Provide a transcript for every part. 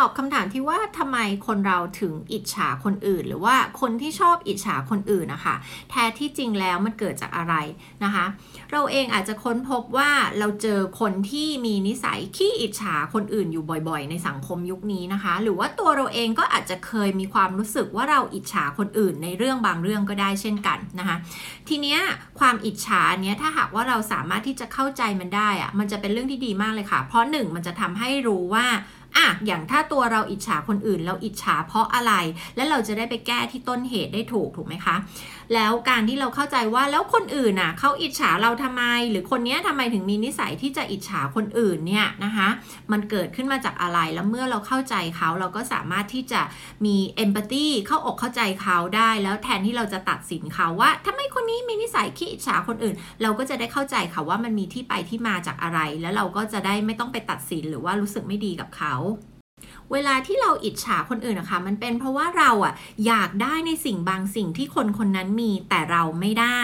ตอบคำถามที่ว่าทำไมคนเราถึงอิจฉาคนอื่น หรือว่าคนที่ชอบอิจฉาคนอื่นนะคะ แท้ที่จริงแล้วมันเกิดจากอะไรนะคะ เราเองอาจจะค้นพบว่าเราเจอคนที่มีนิสัยขี้อิจฉาคนอื่นอยู่บ่อยๆ ในสังคมยุคนี้นะคะ หรือว่าตัวเราเองก็อาจจะเคยมีความรู้สึกว่าเราอิจฉาคนอื่น ในเรื่องบางเรื่องก็ได้เช่นกันนะคะ ทีเนี้ยความอิจฉาเนี้ยถ้าหากว่าเราสามารถที่จะเข้าใจมันได้อะมันจะเป็นเรื่องที่ดีมากเลยค่ะ เพราะหนึ่งมันจะทำให้รู้ว่า อะอย่างถ้าตัวเราอิจฉาคนอื่น เราอิจฉาเพราะอะไร แล้วเราจะได้ไปแก้ที่ต้นเหตุได้ถูกถูกไหมคะ แล้วการที่เราเข้าใจว่าแล้วคนอื่นน่ะเขาอิจฉาเราทำไม หรือคนนี้ทำไมถึงมีนิสัยที่จะอิจฉาคนอื่นเนี่ยนะคะ มันเกิดขึ้นมาจากอะไรแล้วเมื่อเราเข้าใจเขาเราก็สามารถที่จะมีเอมพัตตีเข้าอกเข้าใจเขาได้ แล้วแทนที่เราจะตัดสินเขาว่าทำไม นี้มีนิสัยขี้อิจฉาคนอื่น เราก็จะได้เข้าใจค่ะว่ามันมีที่ไปที่มาจากอะไร แล้วเราก็จะได้ไม่ต้องไปตัดสินหรือว่ารู้สึกไม่ดีกับเขาเวลาที่เราอิจฉาคนอื่นนะคะ มันเป็นเพราะว่าเราอะอยากได้ในสิ่งบางสิ่งที่คนคนนั้นมีแต่เราไม่ได้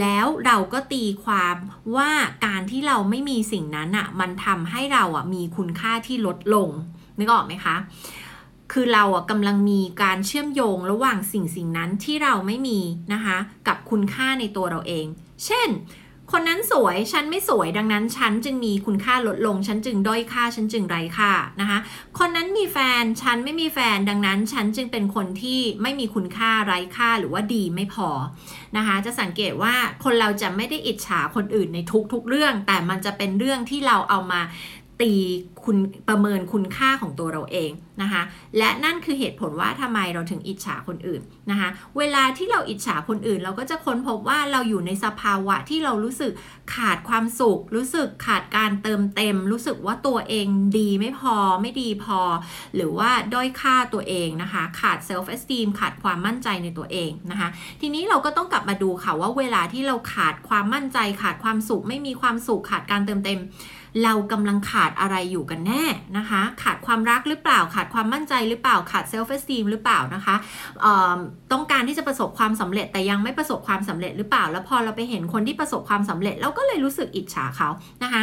แล้วเราก็ตีความว่าการที่เราไม่มีสิ่งนั้นอะมันทำให้เราอะมีคุณค่าที่ลดลงนึกออกไหมคะ คือเราอะกำลังมีการเชื่อมโยงระหว่างสิ่งสิ่งนั้นที่เราไม่มีนะคะ กับคุณค่าในตัวเราเอง เช่น คนนั้นสวยฉันไม่สวยดังนั้นฉันจึงมีคุณค่าลดลง ฉันจึงด้อยค่าฉันจึงไร้ค่านะคะ คนนั้นมีแฟนฉันไม่มีแฟนดังนั้น ฉันจึงเป็นคนที่ไม่มีคุณค่าไร้ค่าหรือว่าดีไม่พอนะคะ จะสังเกตว่าคนเราจะไม่ได้อิจฉาคนอื่นในทุกๆเรื่อง แต่มันจะเป็นเรื่องที่เราเอามาตีคุณประเมินคุณค่าของตัวเราเอง นะคะและนั่นคือเหตุผลว่าทำไมเราถึงอิจฉาคนอื่นนะคะเวลาที่เราอิจฉาคนอื่น เราก็จะค้นพบว่าเราอยู่ในสภาวะที่เรารู้สึกขาดความสุข รู้สึกขาดการเติมเต็ม รู้สึกว่าตัวเองดีไม่พอไม่ดีพอ หรือว่าด้อยค่าตัวเองนะคะขาด self-esteem ขาดความมั่นใจในตัวเองนะคะทีนี้เราก็ต้องกลับมาดูค่ะว่าเวลาที่เราขาดความมั่นใจ ขาดความสุข ไม่มีความสุขขาดการเติมเต็มเรากำลังขาดอะไรอยู่กันแน่นะคะ ข ความรักหรือเปล่าขาดความมั่นใจหรือเปล่าขาด self-esteem หรือเปล่านะคะต้องการที่จะประสบความสำเร็จแต่ยังไม่ประสบความสำเร็จหรือเปล่า แล้วพอเราไปเห็นคนที่ประสบความสำเร็จเราก็เลยรู้สึกอิจฉาเขานะคะ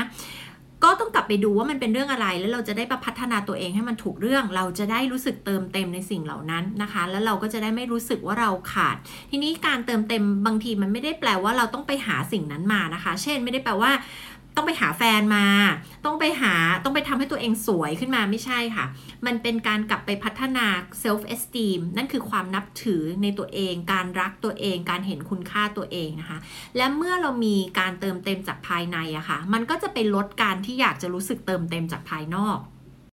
ก็ต้องกลับไปดูว่ามันเป็นเรื่องอะไร แล้วเราจะได้ประพัฒนาตัวเองให้มันถูกเรื่อง เราจะได้รู้สึกเติมเต็มในสิ่งเหล่านั้นนะคะ แล้วเราก็จะได้ไม่รู้สึกว่าเราขาด ทีนี้การเติมเต็มบางทีมันไม่ได้แปลว่าเราต้องไปหาสิ่งนั้นมานะคะ เช่น ไม่ได้แปลว่า ต้องไปหาแฟนมา ต้องไปหาต้องไปทำให้ตัวเองสวยขึ้นมาไม่ใช่ค่ะ มันเป็นการกลับไปพัฒนา self-esteem นั่นคือความนับถือในตัวเอง การรักตัวเอง การเห็นคุณค่าตัวเองนะคะ และเมื่อเรามีการเติมเต็มจากภายในอะค่ะ มันก็จะไปลดการที่อยากจะรู้สึกเติมเต็มจากภายนอก